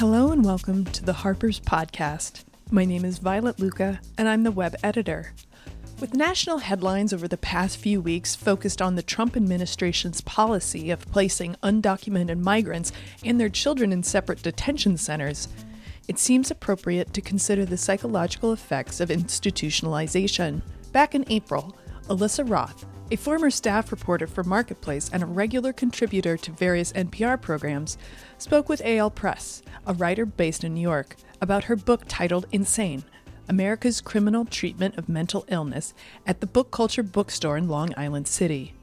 Hello and welcome to the Harper's Podcast. My name is Violet Lucca and I'm the web editor. With national headlines over the past few weeks focused on the Trump administration's policy of placing undocumented migrants and their children in separate detention centers, it seems appropriate to consider the psychological effects of institutionalization. Back in April, Alisa Roth, a former staff reporter for Marketplace and a regular contributor to various NPR programs, spoke with Eyal Press, a writer based in New York, about her book titled Insane America's Criminal Treatment of Mental Illness at the Book Culture Bookstore in Long Island City.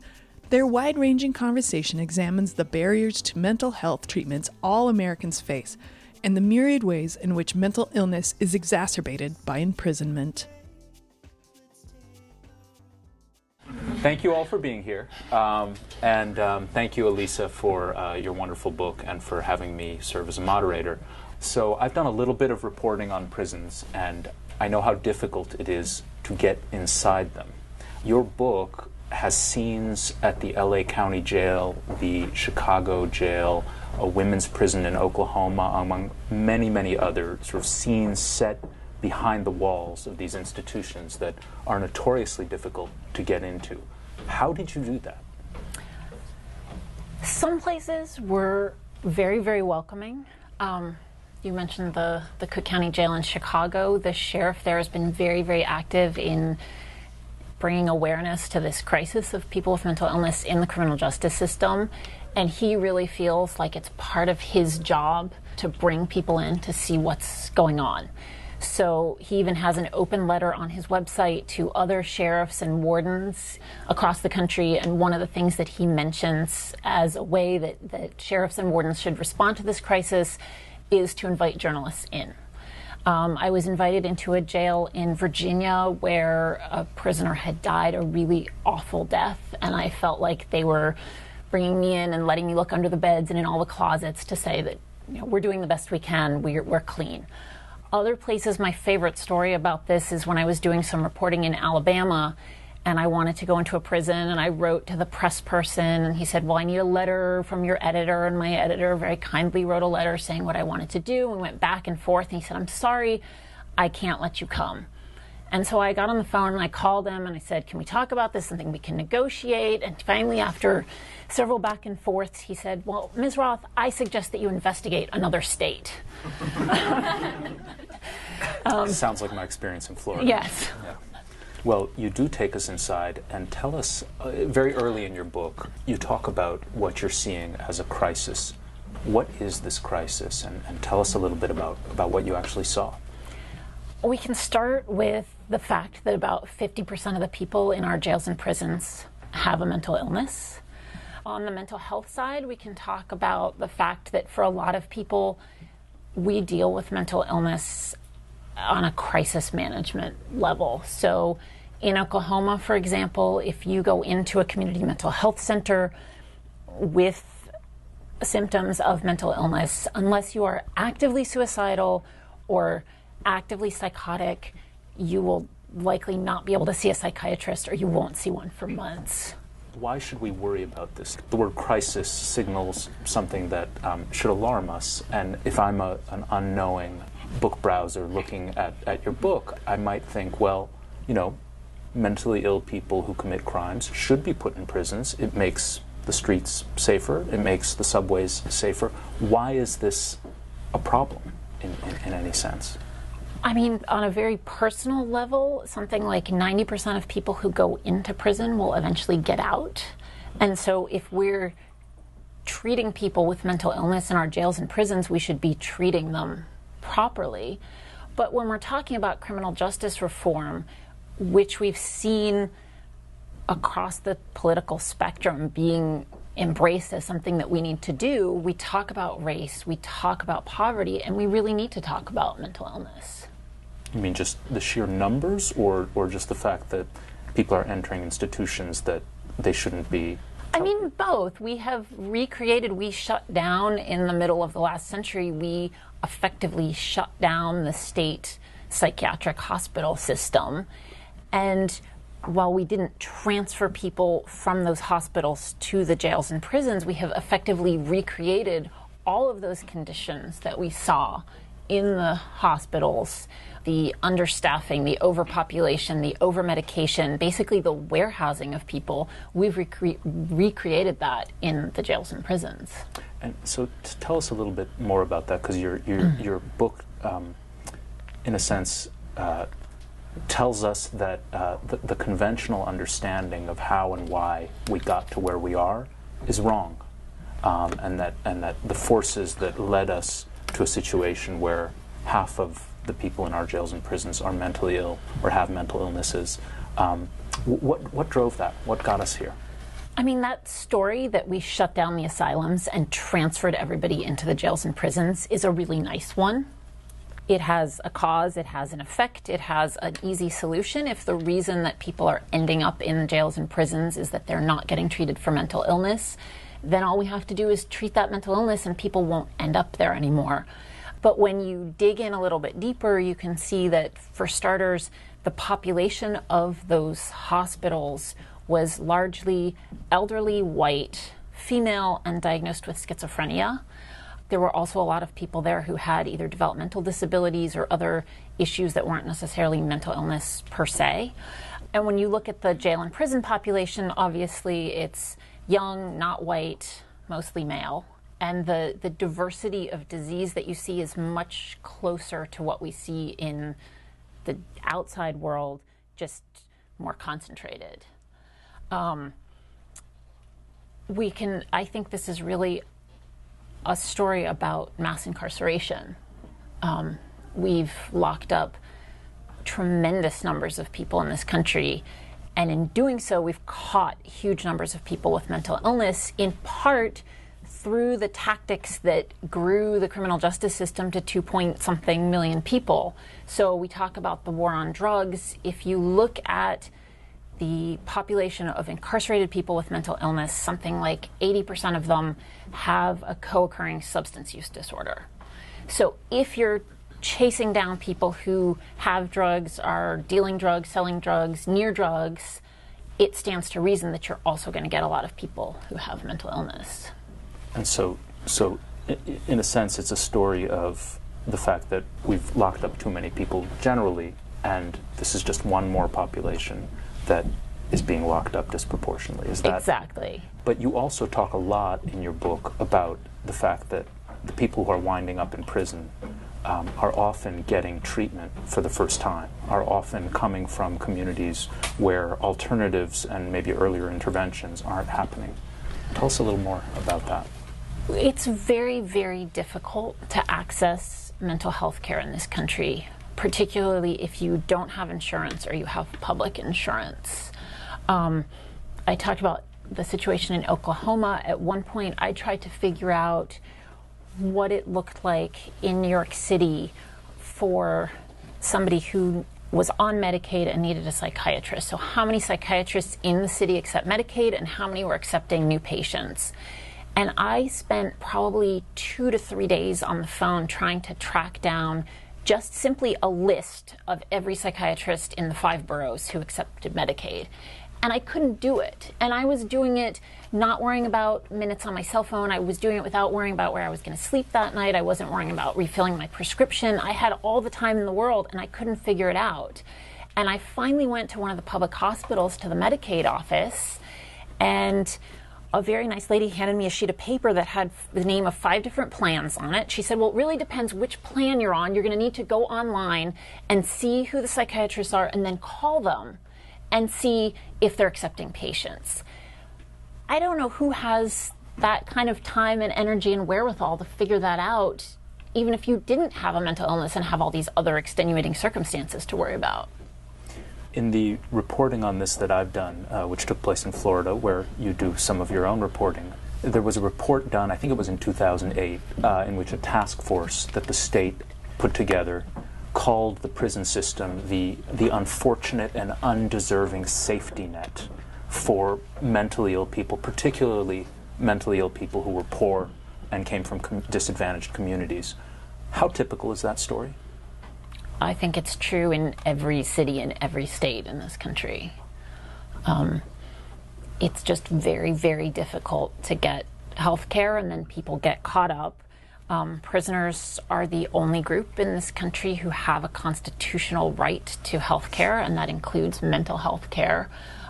Their wide ranging conversation examines the barriers to mental health treatments all Americans face and the myriad ways in which mental illness is exacerbated by imprisonment. Thank you all for being here. Um, and um, thank you, Alisa, for uh, your wonderful book and for having me serve as a moderator. So, I've done a little bit of reporting on prisons, and I know how difficult it is to get inside them. Your book has scenes at the LA County Jail, the Chicago Jail, a women's prison in Oklahoma, among many, many other sort of scenes set behind the walls of these institutions that are notoriously difficult to get into. How did you do that? Some places were very, very welcoming. Um, you mentioned the, the Cook County Jail in Chicago. The sheriff there has been very, very active in bringing awareness to this crisis of people with mental illness in the criminal justice system. And he really feels like it's part of his job to bring people in to see what's going on. So he even has an open letter on his website to other sheriffs and wardens across the country. And one of the things that he mentions as a way that, that sheriffs and wardens should respond to this crisis is to invite journalists in. Um, I was invited into a jail in Virginia where a prisoner had died a really awful death, and I felt like they were bringing me in and letting me look under the beds and in all the closets to say that you know, we're doing the best we can, we're, we're clean. Other places, my favorite story about this is when I was doing some reporting in Alabama and I wanted to go into a prison and I wrote to the press person and he said, Well, I need a letter from your editor. And my editor very kindly wrote a letter saying what I wanted to do and went back and forth. And he said, I'm sorry, I can't let you come. And so I got on the phone and I called him and I said, Can we talk about this? Something we can negotiate. And finally, after several back and forths, he said, Well, Ms. Roth, I suggest that you investigate another state. um, Sounds like my experience in Florida. Yes. Yeah. Well, you do take us inside and tell us uh, very early in your book, you talk about what you're seeing as a crisis. What is this crisis? And, and tell us a little bit about, about what you actually saw. We can start with the fact that about 50% of the people in our jails and prisons have a mental illness. On the mental health side, we can talk about the fact that for a lot of people, we deal with mental illness on a crisis management level. So, in Oklahoma, for example, if you go into a community mental health center with symptoms of mental illness, unless you are actively suicidal or actively psychotic, you will likely not be able to see a psychiatrist or you won't see one for months. Why should we worry about this? The word crisis signals something that um, should alarm us. And if I'm a, an unknowing book browser looking at, at your book, I might think, well, you know, mentally ill people who commit crimes should be put in prisons. It makes the streets safer, it makes the subways safer. Why is this a problem in, in, in any sense? I mean, on a very personal level, something like 90% of people who go into prison will eventually get out. And so if we're treating people with mental illness in our jails and prisons, we should be treating them properly. But when we're talking about criminal justice reform, which we've seen across the political spectrum being embraced as something that we need to do, we talk about race, we talk about poverty, and we really need to talk about mental illness. You mean just the sheer numbers, or, or just the fact that people are entering institutions that they shouldn't be? I mean, both. We have recreated, we shut down in the middle of the last century, we effectively shut down the state psychiatric hospital system. And while we didn't transfer people from those hospitals to the jails and prisons, we have effectively recreated all of those conditions that we saw in the hospitals the understaffing, the overpopulation, the overmedication, basically the warehousing of people, we've recre- recreated that in the jails and prisons. And so, tell us a little bit more about that, because your your, mm. your book, um, in a sense, uh, tells us that uh, the, the, conventional understanding of how and why we got to where we are is wrong, um, and that and that the forces that led us to a situation where half of the people in our jails and prisons are mentally ill or have mental illnesses. Um, what, what drove that? What got us here? I mean, that story that we shut down the asylums and transferred everybody into the jails and prisons is a really nice one. It has a cause, it has an effect, it has an easy solution. If the reason that people are ending up in jails and prisons is that they're not getting treated for mental illness, then all we have to do is treat that mental illness and people won't end up there anymore. But when you dig in a little bit deeper, you can see that, for starters, the population of those hospitals was largely elderly, white, female, and diagnosed with schizophrenia. There were also a lot of people there who had either developmental disabilities or other issues that weren't necessarily mental illness per se. And when you look at the jail and prison population, obviously it's young, not white, mostly male and the, the diversity of disease that you see is much closer to what we see in the outside world, just more concentrated. Um, we can, I think this is really a story about mass incarceration. Um, we've locked up tremendous numbers of people in this country. And in doing so, we've caught huge numbers of people with mental illness, in part through the tactics that grew the criminal justice system to two point something million people. So we talk about the war on drugs. If you look at the population of incarcerated people with mental illness, something like 80% of them have a co occurring substance use disorder. So if you're chasing down people who have drugs, are dealing drugs, selling drugs, near drugs, it stands to reason that you're also going to get a lot of people who have mental illness. And so, so in a sense, it's a story of the fact that we've locked up too many people generally, and this is just one more population that is being locked up disproportionately. Is that exactly? But you also talk a lot in your book about the fact that the people who are winding up in prison um, are often getting treatment for the first time, are often coming from communities where alternatives and maybe earlier interventions aren't happening. Tell us a little more about that. It's very, very difficult to access mental health care in this country, particularly if you don't have insurance or you have public insurance. Um, I talked about the situation in Oklahoma. At one point, I tried to figure out what it looked like in New York City for somebody who was on Medicaid and needed a psychiatrist. So, how many psychiatrists in the city accept Medicaid and how many were accepting new patients? And I spent probably two to three days on the phone trying to track down just simply a list of every psychiatrist in the five boroughs who accepted Medicaid. And I couldn't do it. And I was doing it not worrying about minutes on my cell phone. I was doing it without worrying about where I was going to sleep that night. I wasn't worrying about refilling my prescription. I had all the time in the world and I couldn't figure it out. And I finally went to one of the public hospitals to the Medicaid office and a very nice lady handed me a sheet of paper that had the name of five different plans on it. She said, Well, it really depends which plan you're on. You're going to need to go online and see who the psychiatrists are and then call them and see if they're accepting patients. I don't know who has that kind of time and energy and wherewithal to figure that out, even if you didn't have a mental illness and have all these other extenuating circumstances to worry about in the reporting on this that I've done, uh, which took place in Florida, where you do some of your own reporting, there was a report done, I think it was in 2008, uh, in which a task force that the state put together called the prison system the, the unfortunate and undeserving safety net for mentally ill people, particularly mentally ill people who were poor and came from com- disadvantaged communities. How typical is that story? I think it's true in every city and every state in this country. Um, it's just very, very difficult to get health care, and then people get caught up Um, prisoners are the only group in this country who have a constitutional right to health care, and that includes mental health care.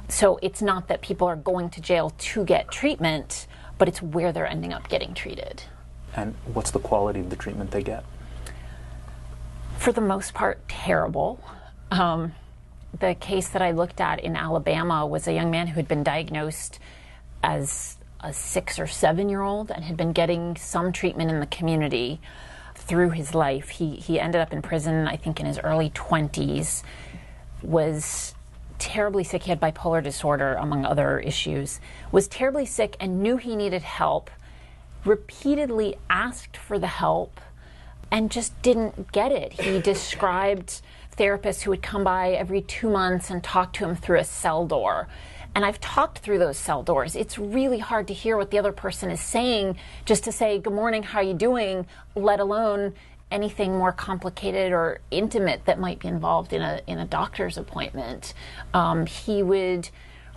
So it's not that people are going to jail to get treatment, but it's where they're ending up getting treated. And what's the quality of the treatment they get? For the most part, terrible. Um, the case that I looked at in Alabama was a young man who had been diagnosed as a six or seven year old and had been getting some treatment in the community through his life. He, he ended up in prison, I think, in his early 20s, was terribly sick. He had bipolar disorder, among other issues, was terribly sick and knew he needed help, repeatedly asked for the help, and just didn't get it. He described therapists who would come by every two months and talk to him through a cell door. And I've talked through those cell doors. It's really hard to hear what the other person is saying just to say, Good morning, how are you doing? let alone anything more complicated or intimate that might be involved in a in a doctor's appointment. Um, he would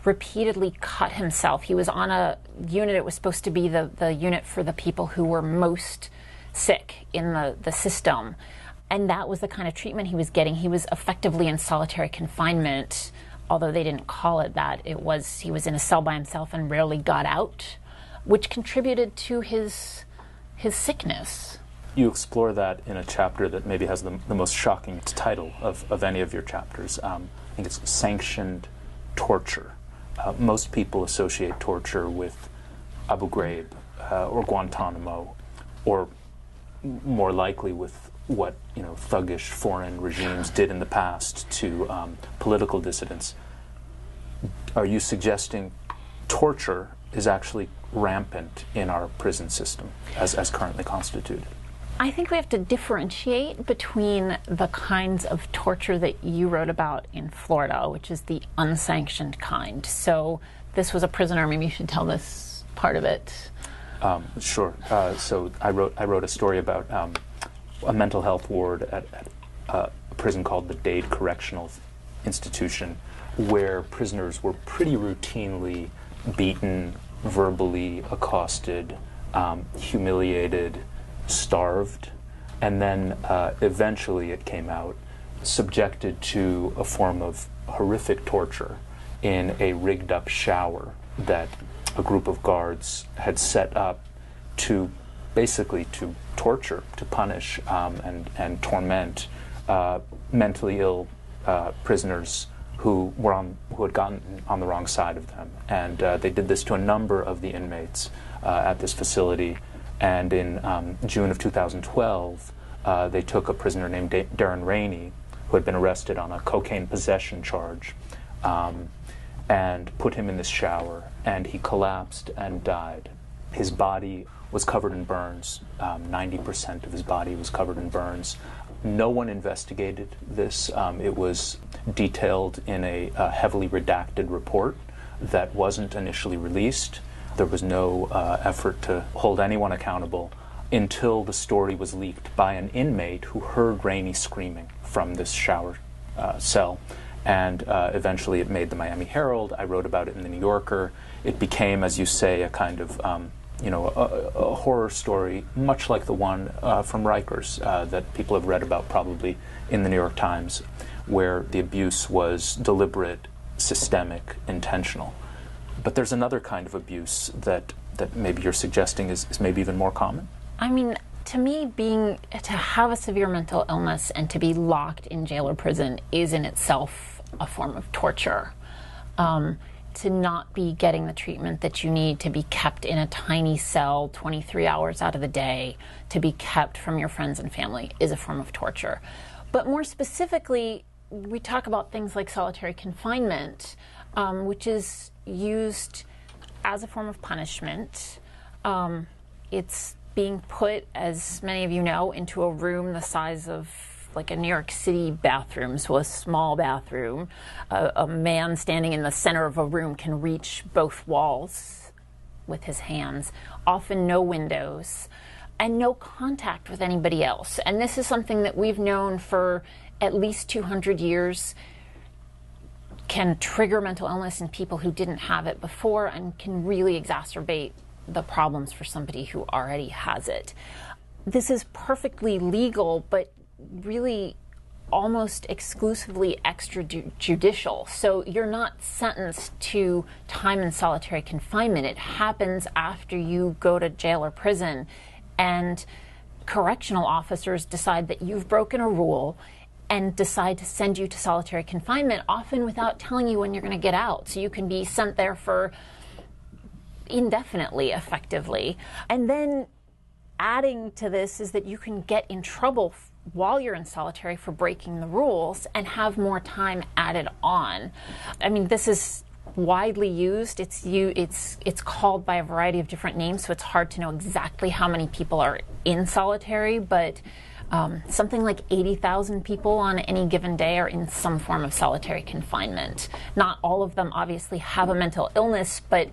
repeatedly cut himself. He was on a unit. It was supposed to be the the unit for the people who were most sick in the the system, and that was the kind of treatment he was getting. He was effectively in solitary confinement. Although they didn't call it that, it was he was in a cell by himself and rarely got out, which contributed to his his sickness you explore that in a chapter that maybe has the, the most shocking title of, of any of your chapters. Um, I think it's Sanctioned Torture. Uh, most people associate torture with Abu Ghraib uh, or Guantanamo, or more likely with what you know thuggish foreign regimes did in the past to um, political dissidents. Are you suggesting torture is actually rampant in our prison system as, as currently constituted? I think we have to differentiate between the kinds of torture that you wrote about in Florida, which is the unsanctioned kind. So this was a prisoner. Maybe you should tell this part of it. Um, sure. Uh, so I wrote I wrote a story about um, a mental health ward at, at uh, a prison called the Dade Correctional Institution, where prisoners were pretty routinely beaten, verbally accosted, um, humiliated starved, and then uh, eventually it came out subjected to a form of horrific torture in a rigged up shower that a group of guards had set up to basically to torture, to punish, um, and, and torment uh, mentally ill uh, prisoners who were on who had gotten on the wrong side of them, and uh, they did this to a number of the inmates uh, at this facility. And in um, June of 2012, uh, they took a prisoner named da- Darren Rainey, who had been arrested on a cocaine possession charge, um, and put him in this shower, and he collapsed and died. His body was covered in burns. Um, 90% of his body was covered in burns. No one investigated this. Um, it was detailed in a, a heavily redacted report that wasn't initially released. There was no uh, effort to hold anyone accountable until the story was leaked by an inmate who heard Rainey screaming from this shower uh, cell. And uh, eventually it made the Miami Herald. I wrote about it in the New Yorker. It became, as you say, a kind of um, you know, a, a, horror story, much like the one uh, from Rikers uh, that people have read about probably in the New York Times, where the abuse was deliberate, systemic, intentional. But there's another kind of abuse that, that maybe you're suggesting is, is maybe even more common. I mean, to me, being to have a severe mental illness and to be locked in jail or prison is in itself a form of torture. Um, to not be getting the treatment that you need, to be kept in a tiny cell 23 hours out of the day, to be kept from your friends and family is a form of torture. But more specifically, we talk about things like solitary confinement, um, which is used as a form of punishment. Um, it's being put, as many of you know, into a room the size of like a New York City bathroom, so a small bathroom. Uh, a man standing in the center of a room can reach both walls with his hands, often no windows, and no contact with anybody else. And this is something that we've known for at least 200 years can trigger mental illness in people who didn't have it before and can really exacerbate the problems for somebody who already has it. this is perfectly legal, but really almost exclusively extrajudicial. So you're not sentenced to time in solitary confinement. It happens after you go to jail or prison, and correctional officers decide that you've broken a rule and decide to send you to solitary confinement, often without telling you when you're going to get out. So you can be sent there for indefinitely, effectively. And then adding to this is that you can get in trouble while you're in solitary for breaking the rules and have more time added on. I mean, this is widely used. It's you. It's it's called by a variety of different names, so it's hard to know exactly how many people are in solitary, but. Um, something like 80,000 people on any given day are in some form of solitary confinement. Not all of them obviously have a mental illness, but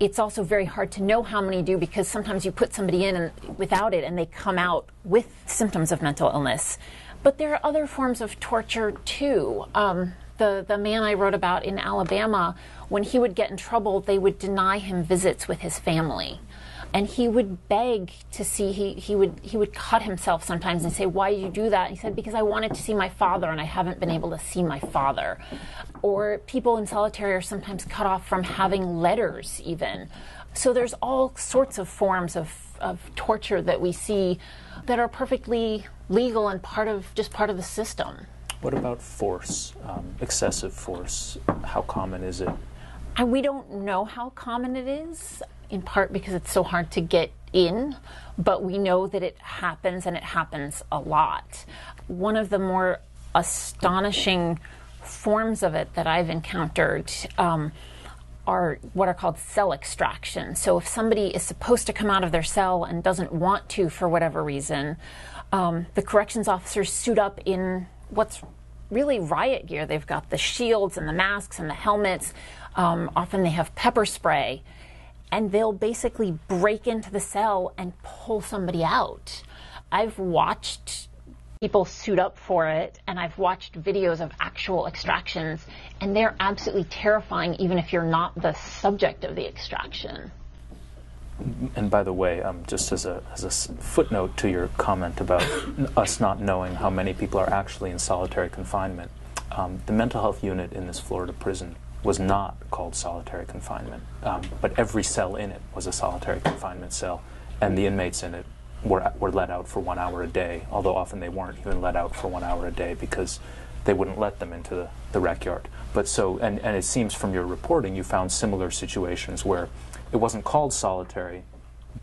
it's also very hard to know how many do because sometimes you put somebody in and, without it and they come out with symptoms of mental illness. But there are other forms of torture too. Um, the, the man I wrote about in Alabama, when he would get in trouble, they would deny him visits with his family and he would beg to see he, he would he would cut himself sometimes and say why did you do that? And he said because i wanted to see my father and i haven't been able to see my father. Or people in solitary are sometimes cut off from having letters even. So there's all sorts of forms of, of torture that we see that are perfectly legal and part of just part of the system. What about force um, excessive force? How common is it and we don't know how common it is in part because it's so hard to get in, but we know that it happens and it happens a lot. One of the more astonishing forms of it that I've encountered um, are what are called cell extraction. So if somebody is supposed to come out of their cell and doesn't want to for whatever reason, um, the corrections officers suit up in what's really riot gear. They've got the shields and the masks and the helmets. Um, often they have pepper spray and they'll basically break into the cell and pull somebody out. I've watched people suit up for it, and I've watched videos of actual extractions, and they're absolutely terrifying, even if you're not the subject of the extraction. And by the way, um, just as a, as a footnote to your comment about us not knowing how many people are actually in solitary confinement, um, the mental health unit in this Florida prison was not called solitary confinement, um, but every cell in it was a solitary confinement cell, and the inmates in it were, were let out for one hour a day, although often they weren't even let out for one hour a day because they wouldn't let them into the, the rec yard. But so, and, and it seems from your reporting you found similar situations where it wasn't called solitary,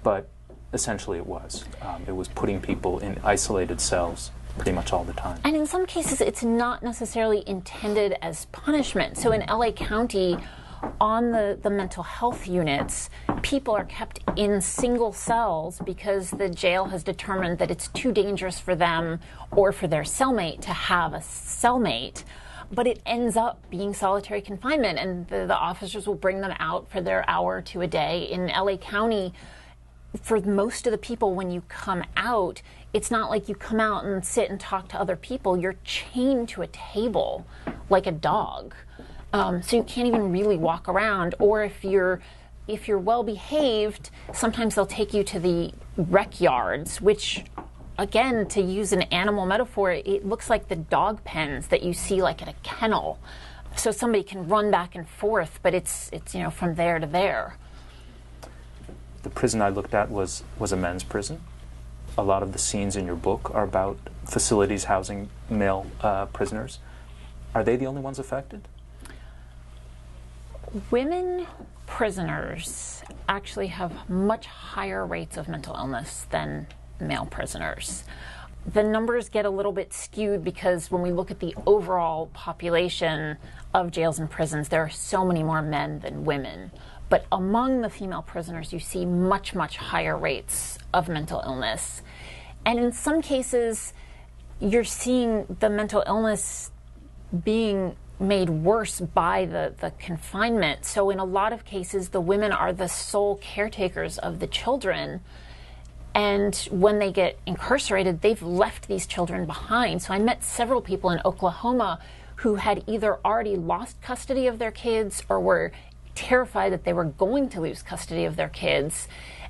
but essentially it was. Um, it was putting people in isolated cells pretty much all the time. And in some cases, it's not necessarily intended as punishment. So in LA County, on the, the mental health units, people are kept in single cells because the jail has determined that it's too dangerous for them or for their cellmate to have a cellmate. But it ends up being solitary confinement, and the, the officers will bring them out for their hour to a day. In LA County, for most of the people, when you come out, it's not like you come out and sit and talk to other people. You're chained to a table like a dog. Um, so you can't even really walk around. Or if you're if you're well behaved, sometimes they'll take you to the rec yards, which again, to use an animal metaphor, it looks like the dog pens that you see like at a kennel. So somebody can run back and forth, but it's it's you know from there to there. The prison I looked at was was a men's prison a lot of the scenes in your book are about facilities housing male uh, prisoners. Are they the only ones affected? Women prisoners actually have much higher rates of mental illness than male prisoners. The numbers get a little bit skewed because when we look at the overall population of jails and prisons, there are so many more men than women. But among the female prisoners, you see much, much higher rates of mental illness. And in some cases, you're seeing the mental illness being made worse by the, the confinement. So, in a lot of cases, the women are the sole caretakers of the children. And when they get incarcerated, they've left these children behind. So, I met several people in Oklahoma who had either already lost custody of their kids or were terrified that they were going to lose custody of their kids.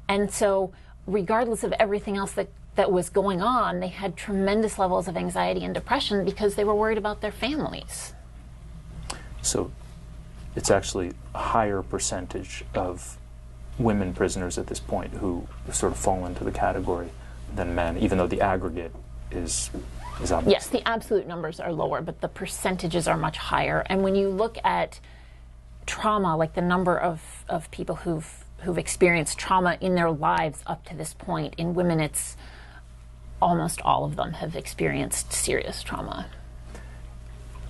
And so, regardless of everything else that that was going on, they had tremendous levels of anxiety and depression because they were worried about their families. So it's actually a higher percentage of women prisoners at this point who sort of fall into the category than men, even though the aggregate is is. Yes, the absolute numbers are lower, but the percentages are much higher. And when you look at trauma, like the number of, of people who've who've experienced trauma in their lives up to this point, in women it's almost all of them have experienced serious trauma.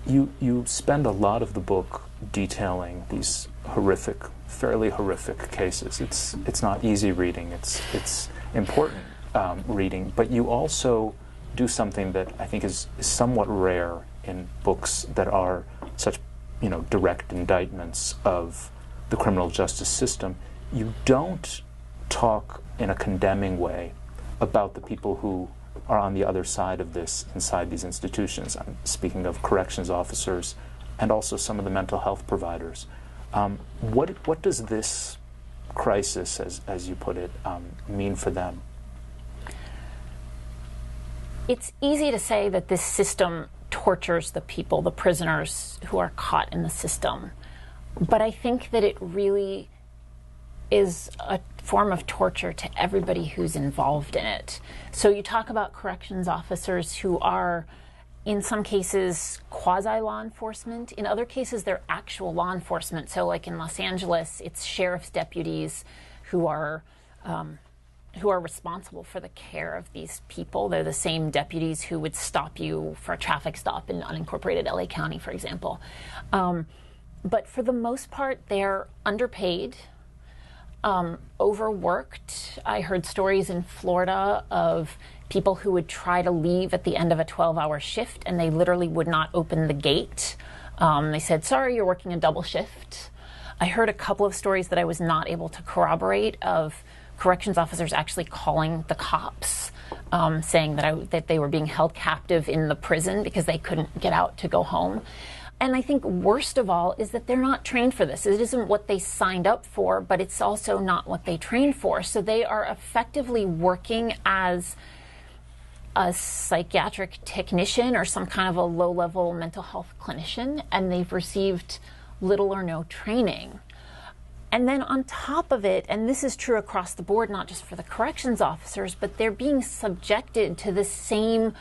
You you spend a lot of the book detailing these horrific, fairly horrific cases. It's it's not easy reading. It's it's important um, reading, but you also do something that I think is, is somewhat rare in books that are such you know direct indictments of the criminal justice system. You don't talk in a condemning way about the people who are on the other side of this inside these institutions. I'm speaking of corrections officers and also some of the mental health providers. Um, what, what does this crisis, as, as you put it, um, mean for them? It's easy to say that this system tortures the people, the prisoners who are caught in the system. But I think that it really is a form of torture to everybody who's involved in it. So you talk about corrections officers who are, in some cases, quasi law enforcement. In other cases, they're actual law enforcement. So, like in Los Angeles, it's sheriff's deputies who are. Um, who are responsible for the care of these people. They're the same deputies who would stop you for a traffic stop in unincorporated LA County, for example. Um, but for the most part, they're underpaid um, overworked. I heard stories in Florida of people who would try to leave at the end of a 12 hour shift and they literally would not open the gate. Um, they said, Sorry, you're working a double shift. I heard a couple of stories that I was not able to corroborate of corrections officers actually calling the cops. Um, saying that, I, that they were being held captive in the prison because they couldn't get out to go home. And I think worst of all is that they're not trained for this. It isn't what they signed up for, but it's also not what they trained for. So they are effectively working as a psychiatric technician or some kind of a low level mental health clinician, and they've received little or no training. And then on top of it, and this is true across the board, not just for the corrections officers, but they're being subjected to the same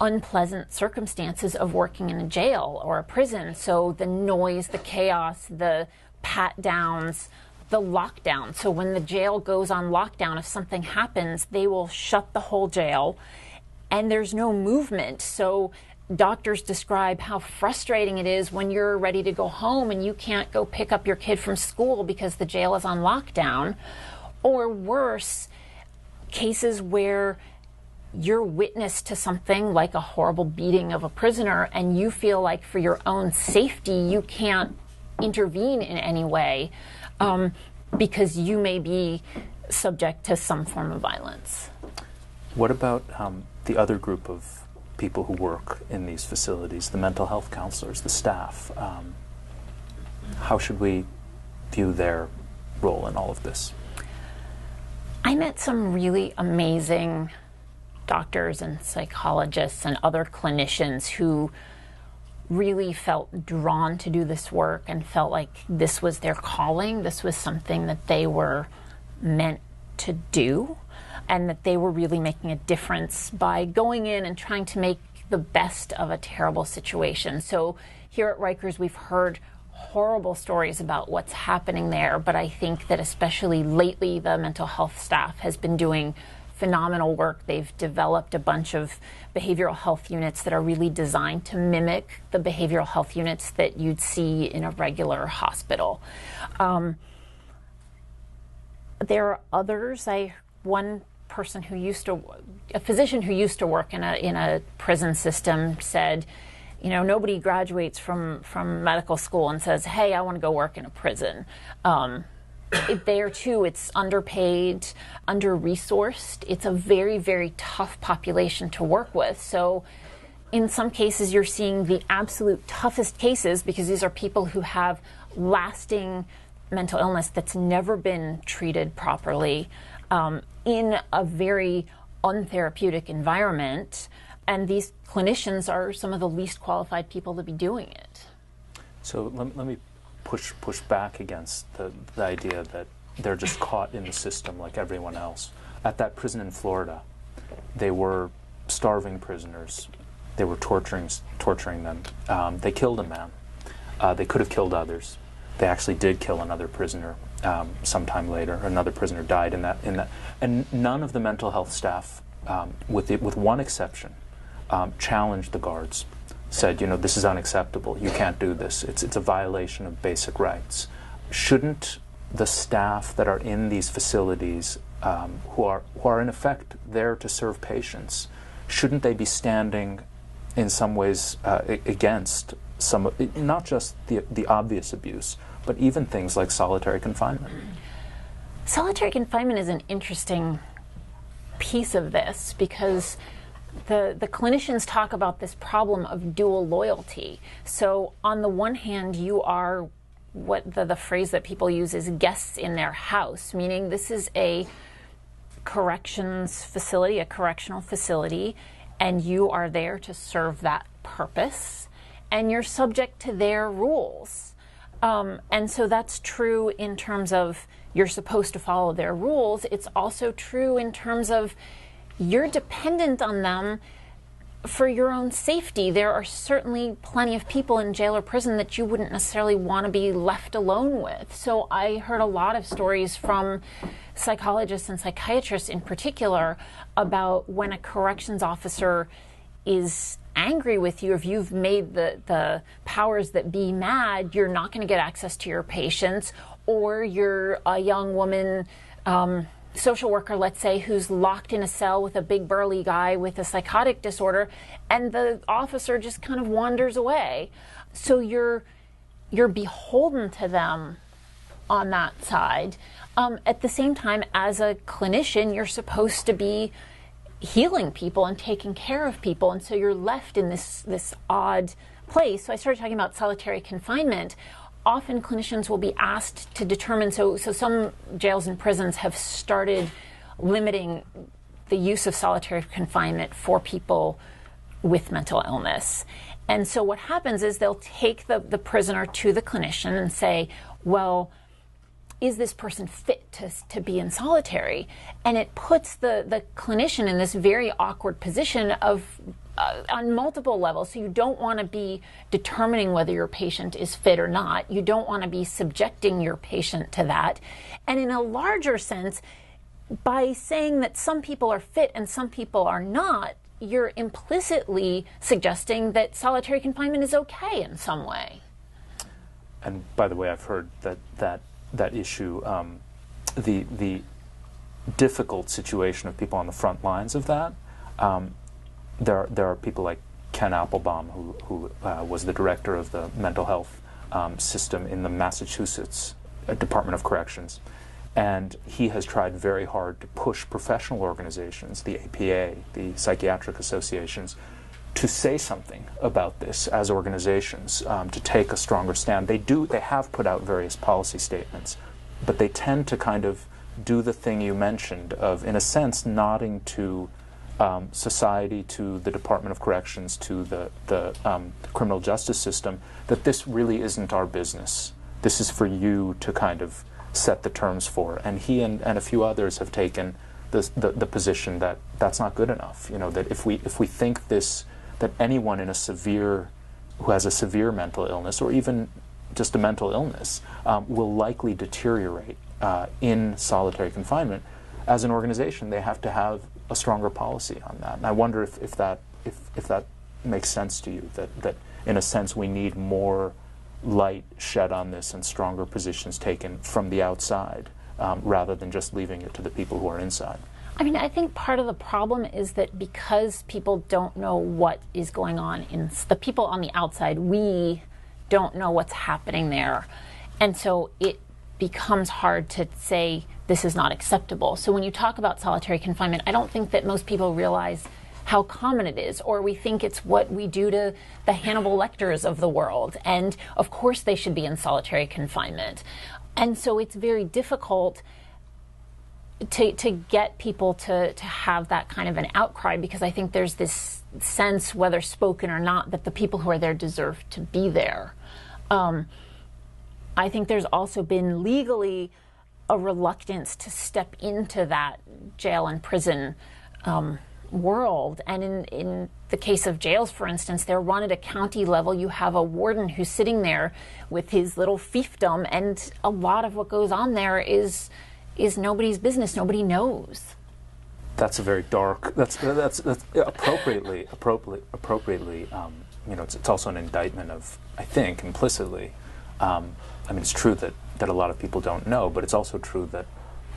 unpleasant circumstances of working in a jail or a prison. So the noise, the chaos, the pat downs, the lockdown. So when the jail goes on lockdown, if something happens, they will shut the whole jail and there's no movement. So doctors describe how frustrating it is when you're ready to go home and you can't go pick up your kid from school because the jail is on lockdown. Or worse, cases where you're witness to something like a horrible beating of a prisoner and you feel like for your own safety you can't intervene in any way um, because you may be subject to some form of violence. What about um, the other group of people who work in these facilities, the mental health counselors, the staff? Um, how should we view their role in all of this? I met some really amazing doctors and psychologists and other clinicians who really felt drawn to do this work and felt like this was their calling, this was something that they were meant to do, and that they were really making a difference by going in and trying to make the best of a terrible situation. So here at Rikers, we've heard horrible stories about what's happening there, but I think that especially lately, the mental health staff has been doing phenomenal work. They've developed a bunch of behavioral health units that are really designed to mimic the behavioral health units that you'd see in a regular hospital. Um, there are others. I one person who used to, a physician who used to work in a in a prison system said, you know, nobody graduates from from medical school and says, "Hey, I want to go work in a prison." Um, it, there too, it's underpaid, under resourced. It's a very, very tough population to work with. So, in some cases, you're seeing the absolute toughest cases because these are people who have lasting mental illness that's never been treated properly um, in a very untherapeutic environment, and these clinicians are some of the least qualified people to be doing it. So let, let me push push back against the, the idea that they're just caught in the system like everyone else. At that prison in Florida, they were starving prisoners. They were torturing torturing them. Um, they killed a man. Uh, they could have killed others. They actually did kill another prisoner um, sometime later. Another prisoner died in that in that, and none of the mental health staff, um, with the, with one exception, um, challenged the guards. Said, you know, this is unacceptable. You can't do this. It's it's a violation of basic rights. Shouldn't the staff that are in these facilities, um, who are who are in effect there to serve patients, shouldn't they be standing, in some ways, uh, against some, not just the the obvious abuse, but even things like solitary confinement? Solitary confinement is an interesting piece of this because the, the clinicians talk about this problem of dual loyalty. So, on the one hand, you are what the, the phrase that people use is guests in their house, meaning this is a corrections facility, a correctional facility, and you are there to serve that purpose, and you're subject to their rules. Um, and so that's true in terms of you're supposed to follow their rules. It's also true in terms of you're dependent on them for your own safety. There are certainly plenty of people in jail or prison that you wouldn't necessarily want to be left alone with. So I heard a lot of stories from psychologists and psychiatrists in particular about when a corrections officer is angry with you, if you've made the, the powers that be mad, you're not going to get access to your patients, or you're a young woman. Um, social worker, let's say, who's locked in a cell with a big burly guy with a psychotic disorder, and the officer just kind of wanders away. So you're you're beholden to them on that side. Um, at the same time, as a clinician, you're supposed to be healing people and taking care of people, and so you're left in this this odd place. So I started talking about solitary confinement. Often clinicians will be asked to determine. So so some jails and prisons have started limiting the use of solitary confinement for people with mental illness. And so what happens is they'll take the, the prisoner to the clinician and say, well, is this person fit to, to be in solitary? And it puts the, the clinician in this very awkward position of uh, on multiple levels. So you don't want to be determining whether your patient is fit or not. You don't want to be subjecting your patient to that. And in a larger sense, by saying that some people are fit and some people are not, you're implicitly suggesting that solitary confinement is okay in some way. And by the way, I've heard that that that issue, um, the the difficult situation of people on the front lines of that. Um, there there are people like Ken Appelbaum, who who uh, was the director of the mental health um, system in the Massachusetts uh, Department of Corrections. And he has tried very hard to push professional organizations, the APA, the psychiatric associations, to say something about this as organizations, um, to take a stronger stand. They do, they have put out various policy statements, but they tend to kind of do the thing you mentioned of, in a sense, nodding to um, society, to the Department of Corrections, to the, the um, criminal justice system, that this really isn't our business. This is for you to kind of set the terms for. And he and, and a few others have taken the, the, the position that that's not good enough. You know, that if we, if we think this that anyone in a severe, who has a severe mental illness or even just a mental illness, um, will likely deteriorate uh, in solitary confinement. As an organization, they have to have a stronger policy on that. And I wonder if, if that if, if that makes sense to you. That that in a sense we need more light shed on this and stronger positions taken from the outside um, rather than just leaving it to the people who are inside. I mean, I think part of the problem is that because people don't know what is going on in the people on the outside, we don't know what's happening there. And so it becomes hard to say this is not acceptable. So when you talk about solitary confinement, I don't think that most people realize how common it is, or we think it's what we do to the Hannibal Lecters of the world. And of course, they should be in solitary confinement. And so it's very difficult to, to get people to, to have that kind of an outcry because I think there's this sense, whether spoken or not, that the people who are there deserve to be there. Um, I think there's also been legally a reluctance to step into that jail and prison um, world. And in, in the case of jails, for instance, they're run at a county level. You have a warden who's sitting there with his little fiefdom, and a lot of what goes on there is is nobody's business. Nobody knows. That's a very dark. That's that's, that's appropriately appropriately appropriately. Um, you know, it's, it's, also an indictment of, I think, implicitly. Um, I mean, it's true that that a lot of people don't know, but it's also true that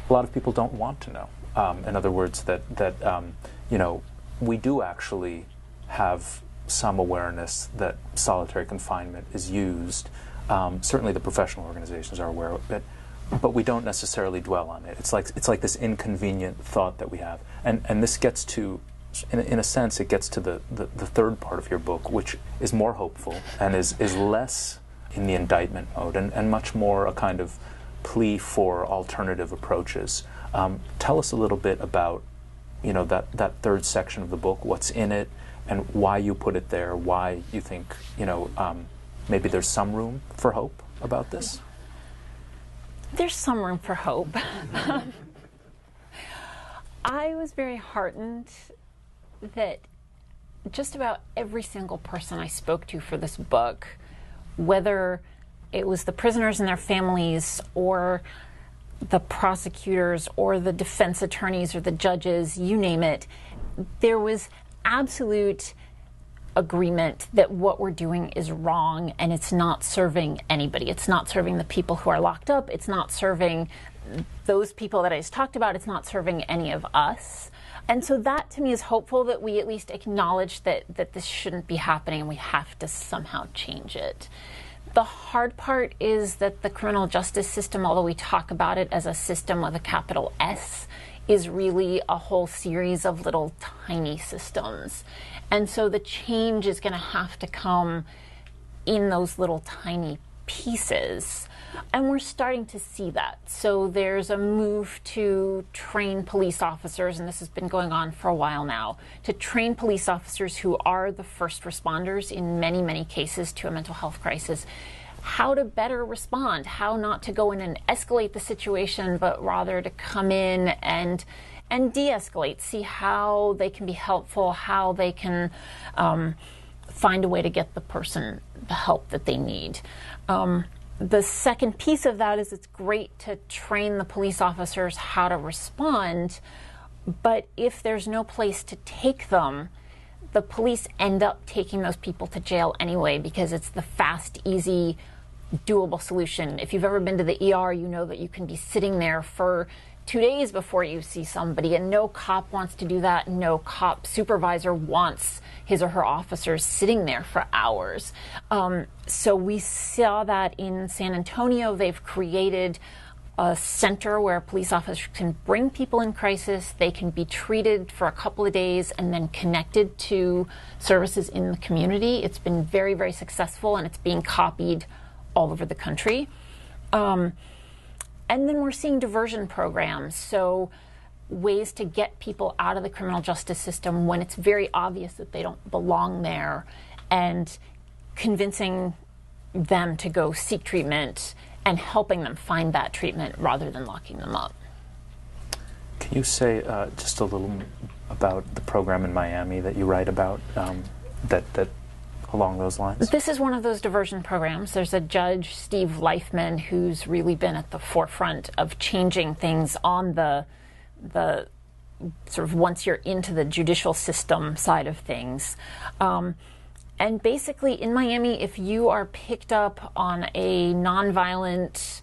a lot of people don't want to know. Um, in other words, that that um, you know, we do actually have some awareness that solitary confinement is used. Um, certainly, the professional organizations are aware of it, but we don't necessarily dwell on it. It's like it's like this inconvenient thought that we have, and and this gets to. In a, in a sense, it gets to the, the, the third part of your book, which is more hopeful and is, is less in the indictment mode and, and much more a kind of plea for alternative approaches. Um, tell us a little bit about you know that that third section of the book, what's in it, and why you put it there, why you think you know um, maybe there's some room for hope about this. There's some room for hope. I was very heartened that just about every single person I spoke to for this book, whether it was the prisoners and their families or the prosecutors or the defense attorneys or the judges, you name it, there was absolute agreement that what we're doing is wrong and it's not serving anybody. It's not serving the people who are locked up. It's not serving those people that I just talked about. It's not serving any of us. And so that to me is hopeful that we at least acknowledge that, that this shouldn't be happening and we have to somehow change it. The hard part is that the criminal justice system, although we talk about it as a system with a capital S, is really a whole series of little tiny systems. And so the change is going to have to come in those little tiny pieces. And we're starting to see that. So there's a move to train police officers, and this has been going on for a while now, to train police officers who are the first responders in many, many cases to a mental health crisis how to better respond, how not to go in and escalate the situation, but rather to come in and and de-escalate, see how they can be helpful, how they can um, find a way to get the person the help that they need. Um, the second piece of that is it's great to train the police officers how to respond, but if there's no place to take them, the police end up taking those people to jail anyway because it's the fast, easy, doable solution. If you've ever been to the ER, you know that you can be sitting there for two days before you see somebody, and no cop wants to do that. No cop supervisor wants his or her officers sitting there for hours. Um, so we saw that in San Antonio. They've created a center where police officers can bring people in crisis. They can be treated for a couple of days and then connected to services in the community. It's been very, very successful and it's being copied all over the country. Um, and then we're seeing diversion programs. So, ways to get people out of the criminal justice system when it's very obvious that they don't belong there, and convincing them to go seek treatment and helping them find that treatment rather than locking them up. Can you say uh, just a little about the program in Miami that you write about um, that that along those lines? This is one of those diversion programs. There's a judge, Steve Leifman, who's really been at the forefront of changing things on the the sort of once you're into the judicial system side of things. Um, and basically, in Miami, if you are picked up on a nonviolent,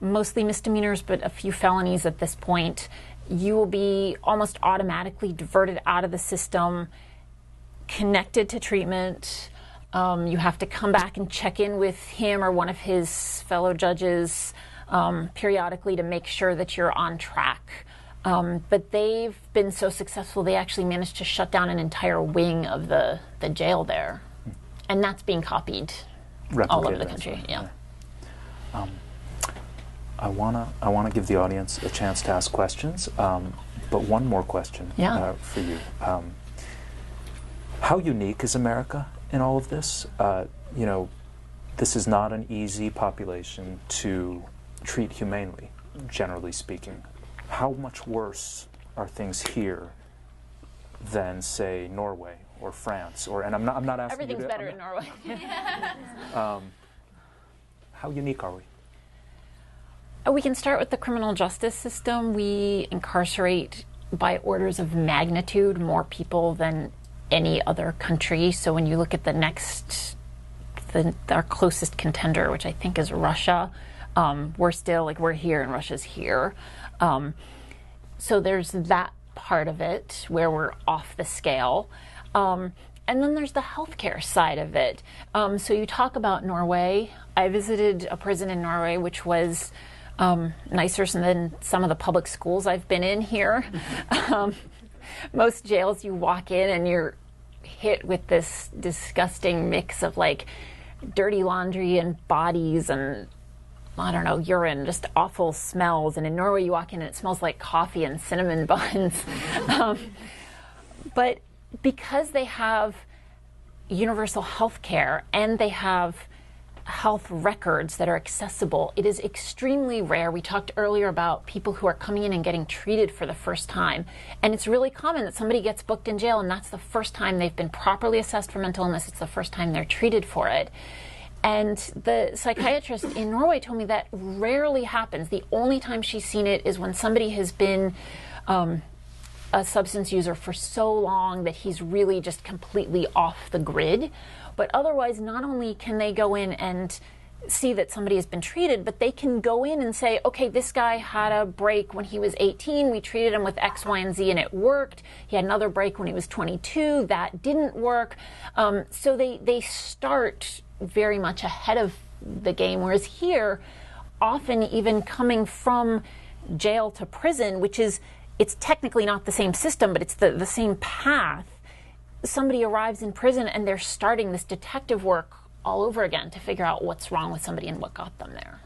mostly misdemeanors, but a few felonies at this point, you will be almost automatically diverted out of the system, connected to treatment, um, you have to come back and check in with him or one of his fellow judges um, periodically to make sure that you're on track. Um, but they've been so successful, they actually managed to shut down an entire wing of the, the jail there. And that's being copied Replicated all over the country. Yeah. Um, I wanna I wanna give the audience a chance to ask questions. Um, but one more question Yeah. uh, for you. Um, how unique is America in all of this? Uh, you know, this is not an easy population to treat humanely, generally speaking. How much worse are things here than, say, Norway or France? Or and I'm not I'm not asking you Everything's to, better I'm in Norway. not- how unique are we? Uh, We can start with the criminal justice system. We incarcerate by orders of magnitude more people than any other country. So when you look at the next, the, our closest contender, which I think is Russia, um, we're still like we're here and Russia's here. Um, so there's that part of it where we're off the scale. Um, and then there's the healthcare side of it. Um, so you talk about Norway. I visited a prison in Norway, which was um, nicer than some of the public schools I've been in here. most jails, you walk in and you're hit with this disgusting mix of like dirty laundry and bodies and I don't know, urine, just awful smells. And in Norway, you walk in and it smells like coffee and cinnamon buns. um, but because they have universal health care and they have health records that are accessible, it is extremely rare. We talked earlier about people who are coming in and getting treated for the first time. And it's really common that somebody gets booked in jail and that's the first time they've been properly assessed for mental illness. It's the first time they're treated for it. And the psychiatrist in Norway told me that rarely happens. The only time she's seen it is when somebody has been um, a substance user for so long that he's really just completely off the grid. But otherwise, not only can they go in and see that somebody has been treated, but they can go in and say, okay, this guy had a break when he was 18. We treated him with X, Y, and Z, and it worked. He had another break when he was 22. That didn't work. Um, so they, they start very much ahead of the game. Whereas here, often even coming from jail to prison, which is, it's technically not the same system, but it's the, the same path somebody arrives in prison and they're starting this detective work all over again to figure out what's wrong with somebody and what got them there.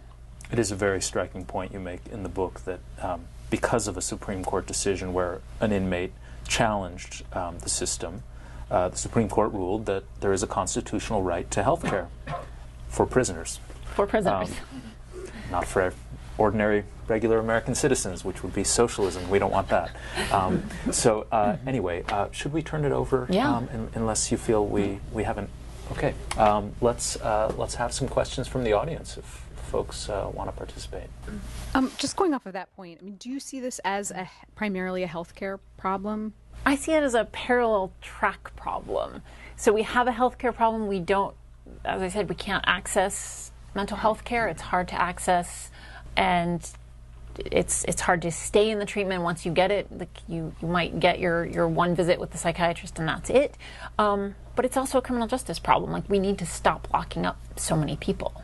It is a very striking point you make in the book that um, because of a Supreme Court decision where an inmate challenged um, the system, uh, the Supreme Court ruled that there is a constitutional right to health care for prisoners, For prisoners. not for ordinary, regular American citizens, which would be socialism. We don't want that. Um, so, uh, anyway, uh, should we turn it over? Yeah. Um, un- unless you feel we, we haven't. Okay. Um, let's uh, let's have some questions from the audience if folks uh, want to participate. Um, just going off of that point, I mean, do you see this as a, primarily a healthcare problem? I see it as a parallel track problem. So we have a healthcare problem. We don't, as I said, we can't access mental health care. It's hard to access, and it's it's hard to stay in the treatment once you get it. Like you, you might get your your one visit with the psychiatrist, and that's it. Um, but it's also a criminal justice problem. Like we need to stop locking up so many people.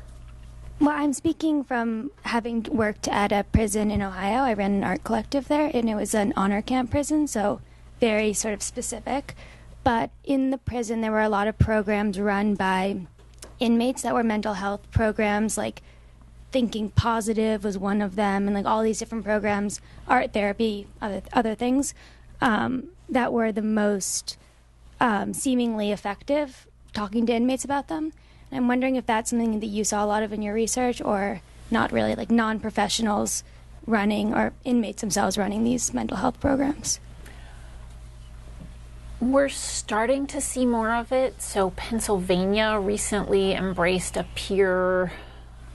Well, I'm speaking from having worked at a prison in Ohio. I ran an art collective there, and it was an honor camp prison, so very sort of specific. But in the prison, there were a lot of programs run by inmates that were mental health programs, like Thinking Positive was one of them, and like all these different programs, art therapy, other other things, um, that were the most um, seemingly effective. Talking to inmates about them. And I'm wondering if that's something that you saw a lot of in your research, or not really, like non-professionals running or inmates themselves running these mental health programs. We're starting to see more of it. So, Pennsylvania recently embraced a peer,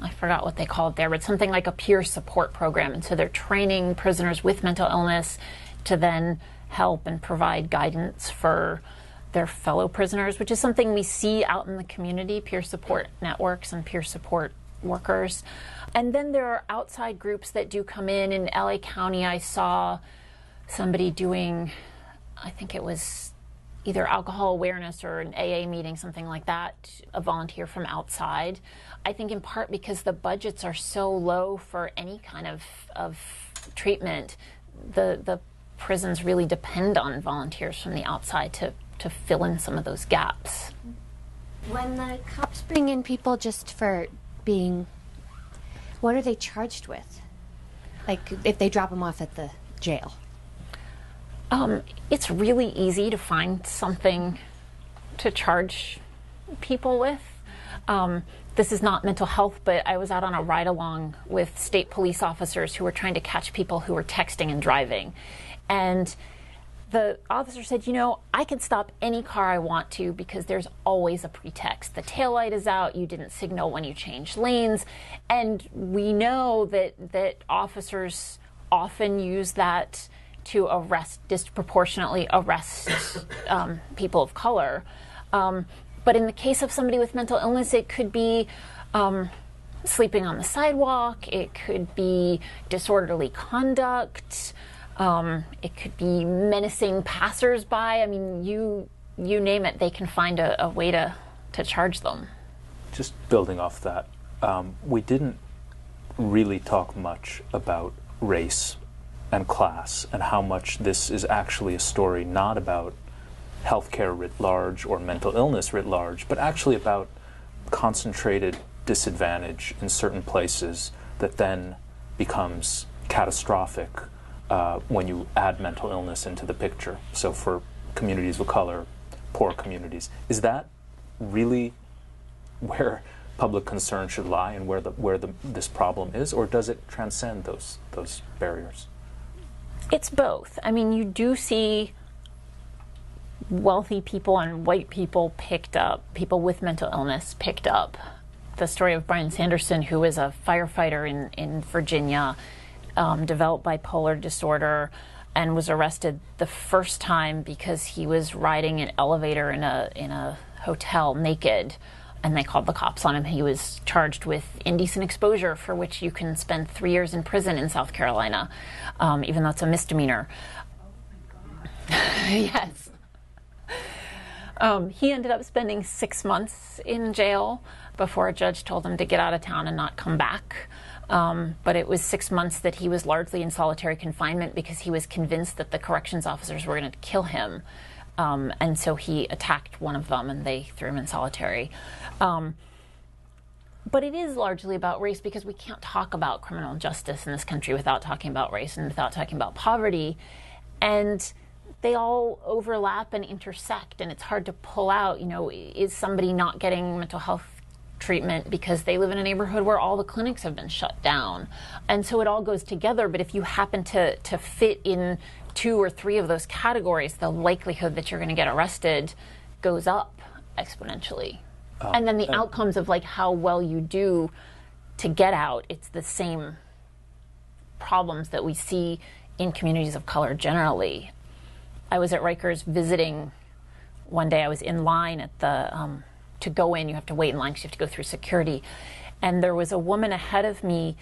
I forgot what they call it there, but something like a peer support program. And so they're training prisoners with mental illness to then help and provide guidance for their fellow prisoners, which is something we see out in the community peer support networks and peer support workers. And then there are outside groups that do come in. In LA County, I saw somebody doing, I think it was either alcohol awareness or an AA meeting, something like that, a volunteer from outside. I think in part because the budgets are so low for any kind of, of treatment, the, the prisons really depend on volunteers from the outside to, to fill in some of those gaps. When the cops bring in people just for being what are they charged with? Like if they drop them off at the jail? Um, it's really easy to find something to charge people with. Um, this is not mental health, but I was out on a ride along with state police officers who were trying to catch people who were texting and driving. And the officer said, You know, I can stop any car I want to because there's always a pretext. The taillight is out, you didn't signal when you changed lanes. And we know that, that officers often use that to arrest, disproportionately arrest um, people of color. Um, but in the case of somebody with mental illness, it could be um, sleeping on the sidewalk, it could be disorderly conduct, um, it could be menacing passersby. I mean, you you name it, they can find a, a way to, to charge them. Just building off that, um, we didn't really talk much about race and class and how much this is actually a story not about healthcare writ large or mental illness writ large, but actually about concentrated disadvantage in certain places that then becomes catastrophic uh, when you add mental illness into the picture. So for communities of color, poor communities, is that really where public concern should lie and where the where the, this problem is, or does it transcend those those barriers? It's both. I mean, you do see wealthy people and white people picked up, people with mental illness picked up. The story of Brian Sanderson, who is a firefighter in, in Virginia, um, developed bipolar disorder and was arrested the first time because he was riding an elevator in a in a hotel naked and they called the cops on him. He was charged with indecent exposure, for which you can spend three years in prison in South Carolina, um, even though it's a misdemeanor. yes. Um, he ended up spending six months in jail before a judge told him to get out of town and not come back. Um, but it was six months that he was largely in solitary confinement because he was convinced that the corrections officers were going to kill him. Um, and so he attacked one of them and they threw him in solitary. Um, but it is largely about race because we can't talk about criminal justice in this country without talking about race and without talking about poverty. And they all overlap and intersect, and it's hard to pull out, you know, is somebody not getting mental health treatment because they live in a neighborhood where all the clinics have been shut down. And so it all goes together, but if you happen to, to fit in two or three of those categories, the likelihood that you're going to get arrested goes up exponentially. Oh, and then the outcomes of like how well you do to get out, it's the same problems that we see in communities of color generally. I was at Rikers visiting one day. I was in line at the um, to go in. You have to wait in line because you have to go through security. And there was a woman ahead of me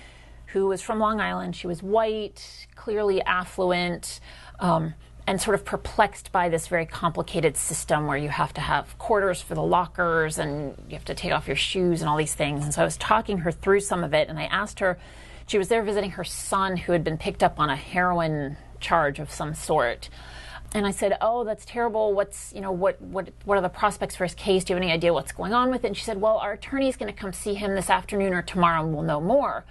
who was from Long Island. She was white, clearly affluent, um, and sort of perplexed by this very complicated system where you have to have quarters for the lockers and you have to take off your shoes and all these things. And so I was talking her through some of it, and I asked her. She was there visiting her son who had been picked up on a heroin charge of some sort and I said, "Oh, that's terrible. What's you know what what what are the prospects for his case? Do you have any idea what's going on with it?" And she said, "Well, our attorney is going to come see him this afternoon or tomorrow, and we'll know more."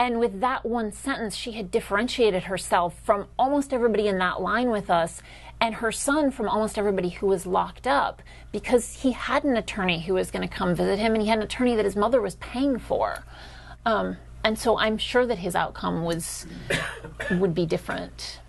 And with that one sentence, she had differentiated herself from almost everybody in that line with us, and her son from almost everybody who was locked up because he had an attorney who was going to come visit him, and he had an attorney that his mother was paying for. Um, and so I'm sure that his outcome was would be different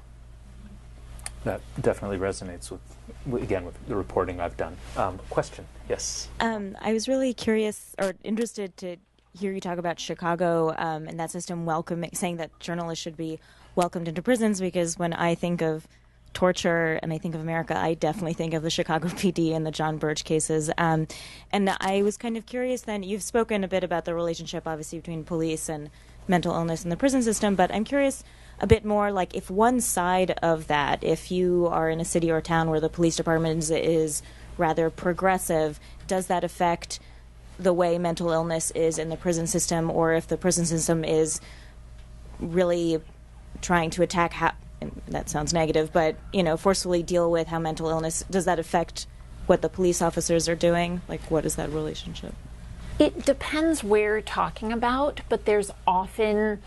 that definitely resonates with, again, with the reporting I've done. Um, question? Yes. Um, I was really curious or interested to hear you talk about Chicago um, and that system welcoming, saying that journalists should be welcomed into prisons because when I think of torture and I think of America, I definitely think of the Chicago PD and the Jon Burge cases. Um, and I was kind of curious then, you've spoken a bit about the relationship, obviously, between police and mental illness in the prison system, but I'm curious a bit more like if one side of that, if you are in a city or town where the police department is rather progressive, does that affect the way mental illness is in the prison system, or if the prison system is really trying to attack how that sounds negative, but you know, forcefully deal with how mental illness does that affect what the police officers are doing? Like, what is that relationship? It depends where you're talking about, but there's often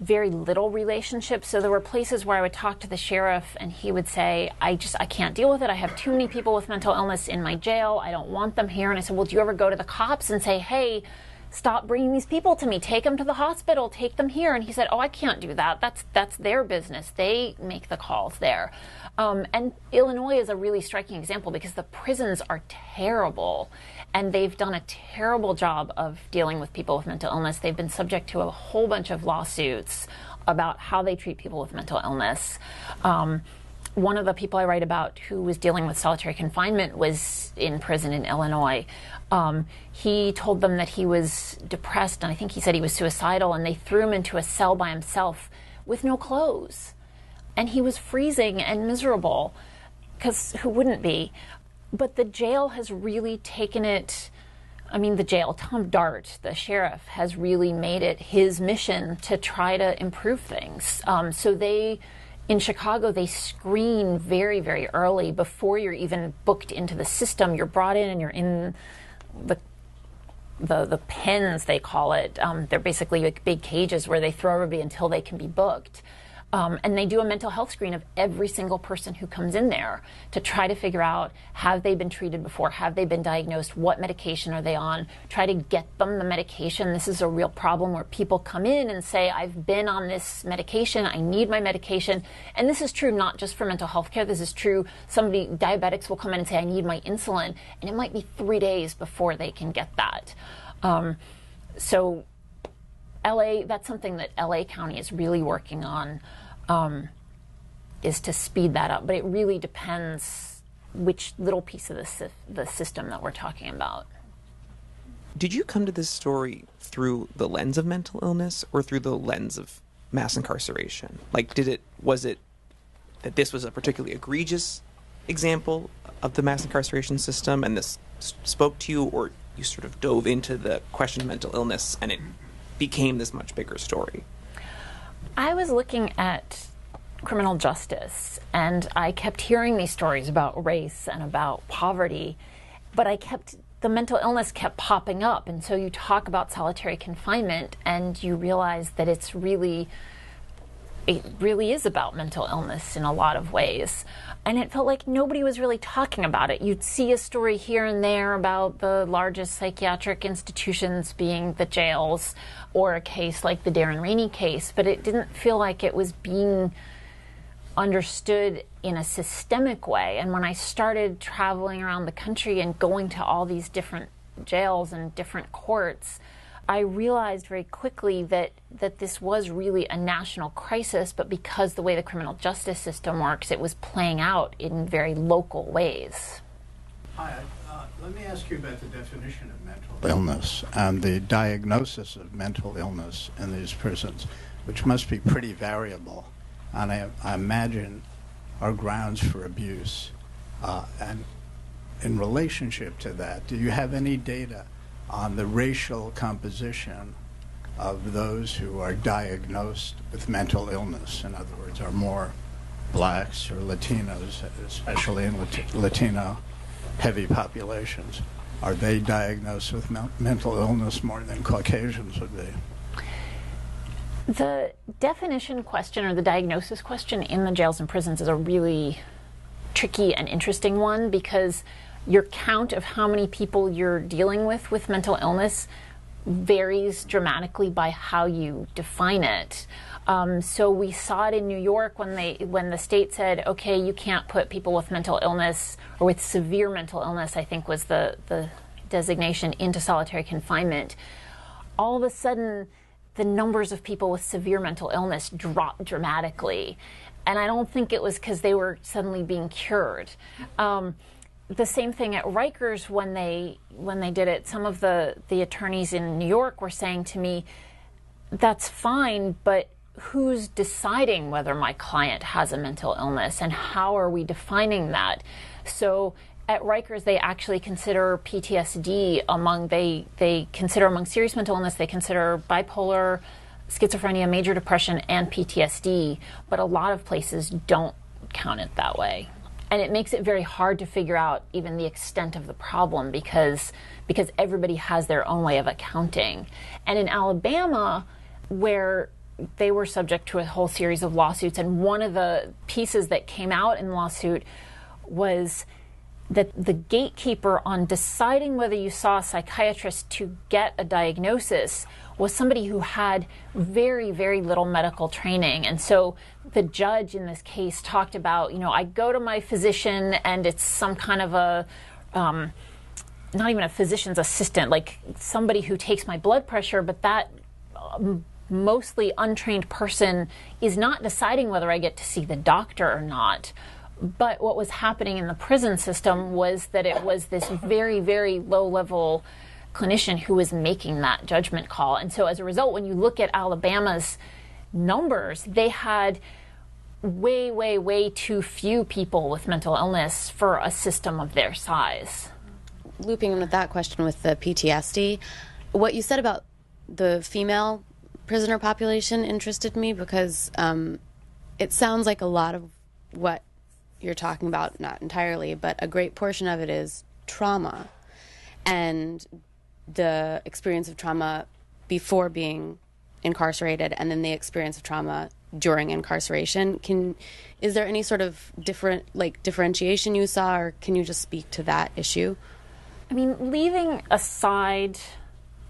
very little relationship. So there were places where I would talk to the sheriff and he would say, I just I can't deal with it. I have too many people with mental illness in my jail. I don't want them here. And I said, Well, do you ever go to the cops and say, Hey, stop bringing these people to me. Take them to the hospital. Take them here. And he said, "Oh, I can't do that. That's that's their business. They make the calls there." Um, and Illinois is a really striking example because the prisons are terrible, and they've done a terrible job of dealing with people with mental illness. They've been subject to a whole bunch of lawsuits about how they treat people with mental illness. Um, one of the people I write about who was dealing with solitary confinement was in prison in Illinois. Um, he told them that he was depressed, and I think he said he was suicidal, and they threw him into a cell by himself with no clothes. And he was freezing and miserable, because who wouldn't be? But the jail has really taken it. I mean, the jail, Tom Dart, the sheriff, has really made it his mission to try to improve things. Um, so they in Chicago, they screen very, very early before you're even booked into the system. You're brought in and you're in the the the pens they call it. Um, they're basically like big cages where they throw everybody until they can be booked. Um, and they do a mental health screen of every single person who comes in there to try to figure out have they been treated before, have they been diagnosed, what medication are they on, try to get them the medication. This is a real problem where people come in and say, I've been on this medication, I need my medication. And this is true not just for mental health care, this is true. Somebody, diabetics will come in and say, I need my insulin, and it might be three days before they can get that. Um, so LA, that's something that LA County is really working on, um, is to speed that up. But it really depends which little piece of the, the system that we're talking about. Did you come to this story through the lens of mental illness or through the lens of mass incarceration? Like, did it, was it that this was a particularly egregious example of the mass incarceration system and this spoke to you, or you sort of dove into the question of mental illness and it became this much bigger story? I was looking at criminal justice and I kept hearing these stories about race and about poverty, but I kept the mental illness kept popping up. And so you talk about solitary confinement and you realize that it's really it really is about mental illness in a lot of ways. And it felt like nobody was really talking about it. You'd see a story here and there about the largest psychiatric institutions being the jails, or a case like the Darren Rainey case, but it didn't feel like it was being understood in a systemic way. And when I started traveling around the country and going to all these different jails and different courts, I realized very quickly that, that this was really a national crisis, but because the way the criminal justice system works, it was playing out in very local ways. Hi, let me ask you about the definition of mental illness and the diagnosis of mental illness in these prisons, which must be pretty variable, and I, I imagine are grounds for abuse. Uh, and in relationship to that, do you have any data? on the racial composition of those who are diagnosed with mental illness. In other words, are more blacks or Latinos, especially in Latino heavy populations. Are they diagnosed with mental illness more than Caucasians would be? The definition question or the diagnosis question in the jails and prisons is a really tricky and interesting one because your count of how many people you're dealing with with mental illness varies dramatically by how you define it. Um, so we saw it in New York when they when the state said, okay, you can't put people with mental illness or with severe mental illness. I think was the the designation into solitary confinement. All of a sudden, the numbers of people with severe mental illness dropped dramatically, and I don't think it was because they were suddenly being cured. Um, the same thing at Rikers when they when they did it. Some of the the attorneys in New York were saying to me, "That's fine, but who's deciding whether my client has a mental illness, and how are we defining that?" So at Rikers, they actually consider PTSD among they they consider among serious mental illness. They consider bipolar, schizophrenia, major depression, and PTSD. But a lot of places don't count it that way. And it makes it very hard to figure out even the extent of the problem because because everybody has their own way of accounting. And in Alabama, where they were subject to a whole series of lawsuits, and one of the pieces that came out in the lawsuit was that the gatekeeper on deciding whether you saw a psychiatrist to get a diagnosis was somebody who had very, very little medical training. And so the judge in this case talked about, you know, I go to my physician and it's some kind of a, um, not even a physician's assistant, like somebody who takes my blood pressure, but that um, mostly untrained person is not deciding whether I get to see the doctor or not. But what was happening in the prison system was that it was this very, very low level clinician who was making that judgment call. And so as a result, when you look at Alabama's numbers, they had way, way, way too few people with mental illness for a system of their size. Looping in with that question with the PTSD, what you said about the female prisoner population interested me because um, it sounds like a lot of what you're talking about, not entirely, but a great portion of it is trauma and the experience of trauma before being incarcerated and then the experience of trauma during incarceration can is there any sort of different like differentiation you saw or can you just speak to that issue i mean leaving aside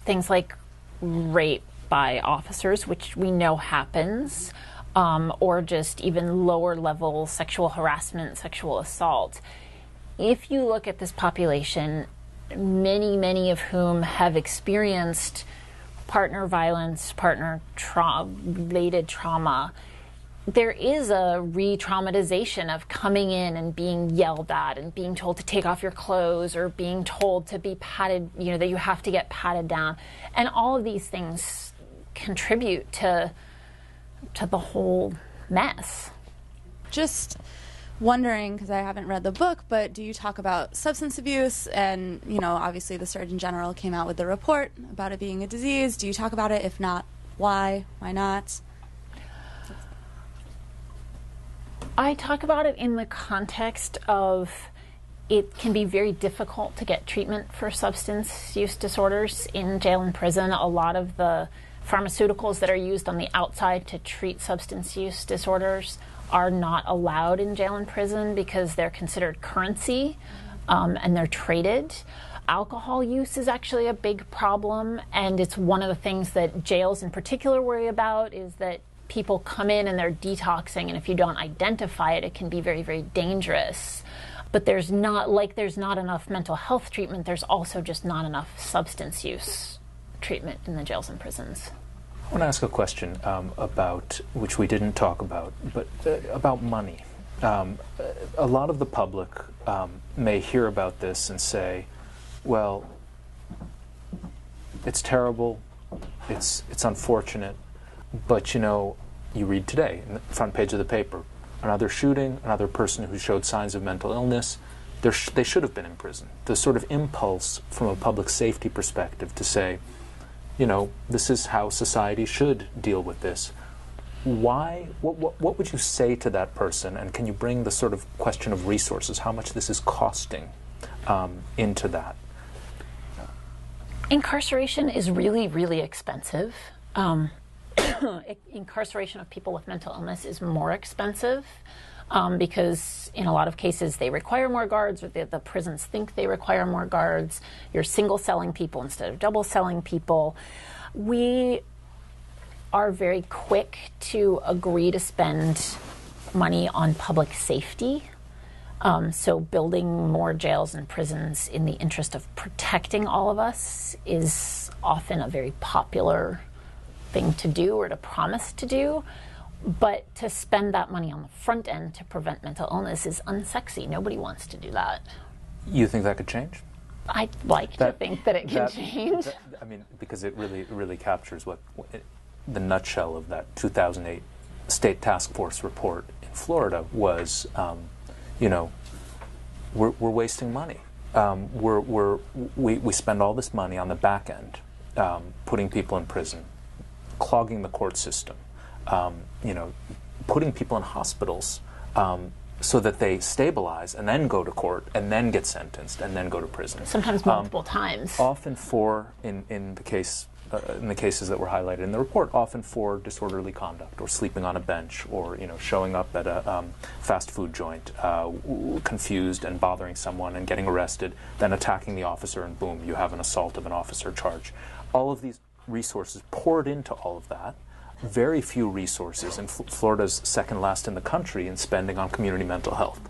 things like rape by officers which we know happens um, or just even lower level sexual harassment, sexual assault. If you look at this population, many, many of whom have experienced partner violence, partner tra- related trauma, there is a re traumatization of coming in and being yelled at and being told to take off your clothes or being told to be patted, you know, that you have to get patted down. And all of these things contribute to to the whole mess. Just wondering because I haven't read the book, but do you talk about substance abuse? And, you know, obviously the Surgeon General came out with the report about it being a disease. Do you talk about it? If not, why? Why not? I talk about it in the context of it can be very difficult to get treatment for substance use disorders in jail and prison. A lot of the Pharmaceuticals that are used on the outside to treat substance use disorders are not allowed in jail and prison because they're considered currency um, and they're traded. Alcohol use is actually a big problem, and it's one of the things that jails in particular worry about is that people come in and they're detoxing, and if you don't identify it, it can be very, very dangerous. But there's not, like, there's not enough mental health treatment, there's also just not enough substance use treatment in the jails and prisons. I want to ask a question um, about, which we didn't talk about, but uh, about money. Um, a lot of the public um, may hear about this and say, well, it's terrible, it's, it's unfortunate, but you know, you read today, in the front page of the paper, another shooting, another person who showed signs of mental illness, sh- they should have been in prison. The sort of impulse from a public safety perspective to say, you know, this is how society should deal with this. Why, what, what, what would you say to that person? And can you bring the sort of question of resources, how much this is costing um, into that? Incarceration is really, really expensive. Um, incarceration of people with mental illness is more expensive um, because in a lot of cases they require more guards or the, the prisons think they require more guards. You're single celling people instead of double celling people. We are very quick to agree to spend money on public safety. Um, so, building more jails and prisons in the interest of protecting all of us is often a very popular thing to do or to promise to do. But to spend that money on the front end to prevent mental illness is unsexy. Nobody wants to do that. You think that could change? I'd like that, to think that it can that, change. That, I mean, because it really, really captures what, it, the nutshell of that 2008 state task force report in Florida was. Um, you know, we're, we're wasting money. Um, we're, we're, we, we spend all this money on the back end, um, putting people in prison, clogging the court system, um, you know, putting people in hospitals um, so that they stabilize and then go to court and then get sentenced and then go to prison. Sometimes Um, multiple times. Often for, in, in the case, uh, in the cases that were highlighted in the report, often for disorderly conduct or sleeping on a bench or you know showing up at a um, fast food joint uh, confused and bothering someone and getting arrested, then attacking the officer and boom, you have an assault of an officer charge. All of these resources poured into all of that. Very few resources, and F- Florida's second last in the country in spending on community mental health.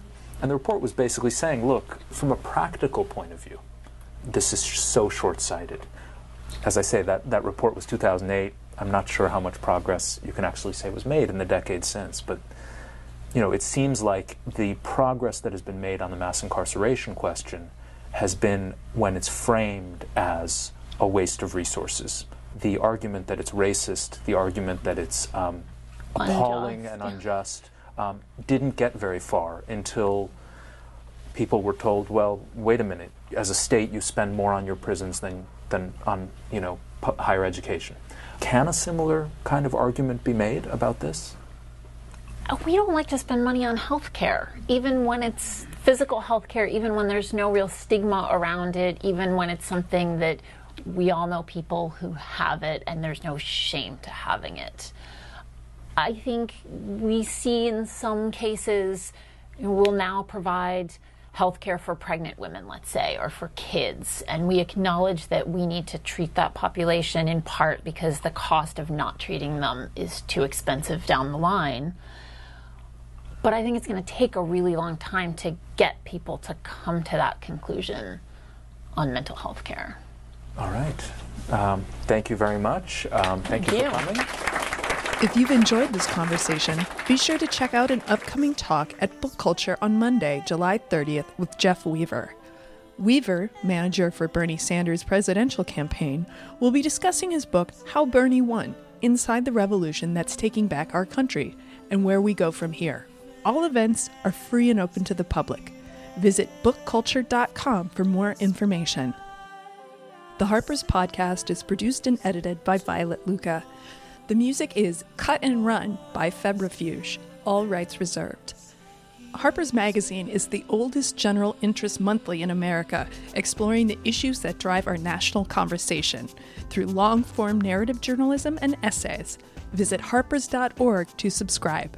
And the report was basically saying, look, from a practical point of view, this is so short sighted. As I say, that, that report was 2008. I'm not sure how much progress you can actually say was made in the decade since, but you know, it seems like the progress that has been made on the mass incarceration question has been when it's framed as a waste of resources. The argument that it's racist, the argument that it's um, appalling Unjust, and unjust, um, didn't get very far until people were told, well, wait a minute, as a state, you spend more on your prisons than, than on, you know, pu- higher education. Can a similar kind of argument be made about this? Uh, we don't like to spend money on health care, even when it's physical health care, even when there's no real stigma around it, even when it's something that we all know people who have it and there's no shame to having it. I think we see in some cases we'll now provide health care for pregnant women, let's say, or for kids, and we acknowledge that we need to treat that population in part because the cost of not treating them is too expensive down the line. But I think it's going to take a really long time to get people to come to that conclusion on mental health care. All right. Um, thank you very much. Um, thank, Thank you, you. for coming. If you've enjoyed this conversation, be sure to check out an upcoming talk at Book Culture on Monday, July 30th, with Jeff Weaver. Weaver, manager for Bernie Sanders' presidential campaign, will be discussing his book, How Bernie Won Inside the Revolution That's Taking Back Our Country, and where we go from here. All events are free and open to the public. Visit bookculture.com for more information. The Harper's podcast is produced and edited by Violet Lucca. The music is Cut and Run by Febrifuge, all rights reserved. Harper's Magazine is the oldest general interest monthly in America, exploring the issues that drive our national conversation through long form narrative journalism and essays. Visit harpers.org to subscribe.